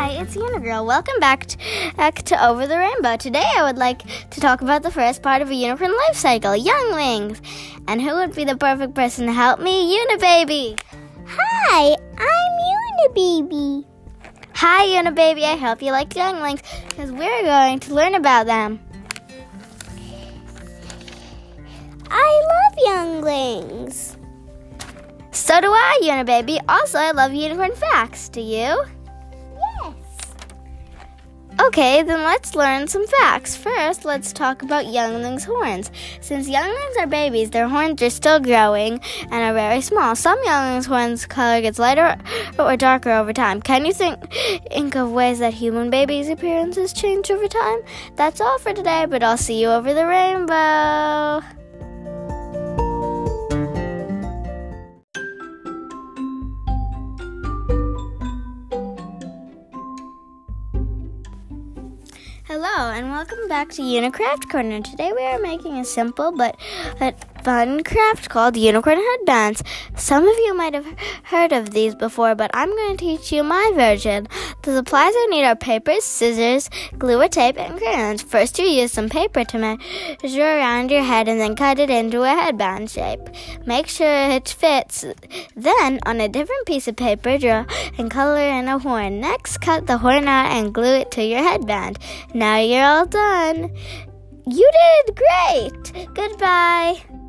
Hi, it's Unigirl. Welcome back to, back to Over the Rainbow. Today I would like to talk about the first part of a unicorn life cycle, younglings. And who would be the perfect person to help me? Unibaby! Hi, I'm Unibaby. Hi, Unibaby. I hope you like younglings because we're going to learn about them. I love younglings. So do I, Unibaby. Also, I love unicorn facts. Do you? Okay, then let's learn some facts. First, let's talk about younglings' horns. Since younglings are babies, their horns are still growing and are very small. Some younglings' horns color gets lighter or darker over time. Can you think, think of ways that human babies' appearances change over time? That's all for today, but I'll see you over the rainbow. Hello and welcome back to Unicraft Corner. Today we are making a simple but, but fun craft called unicorn headbands. Some of you might have heard of these before, but I'm going to teach you my version. The supplies I need are paper, scissors, glue or tape, and crayons. First you use some paper to measure around your head and then cut it into a headband shape. Make sure it fits. Then on a different piece of paper, draw and color in a horn. Next cut the horn out and glue it to your headband. Now you're all done. You did great! Goodbye.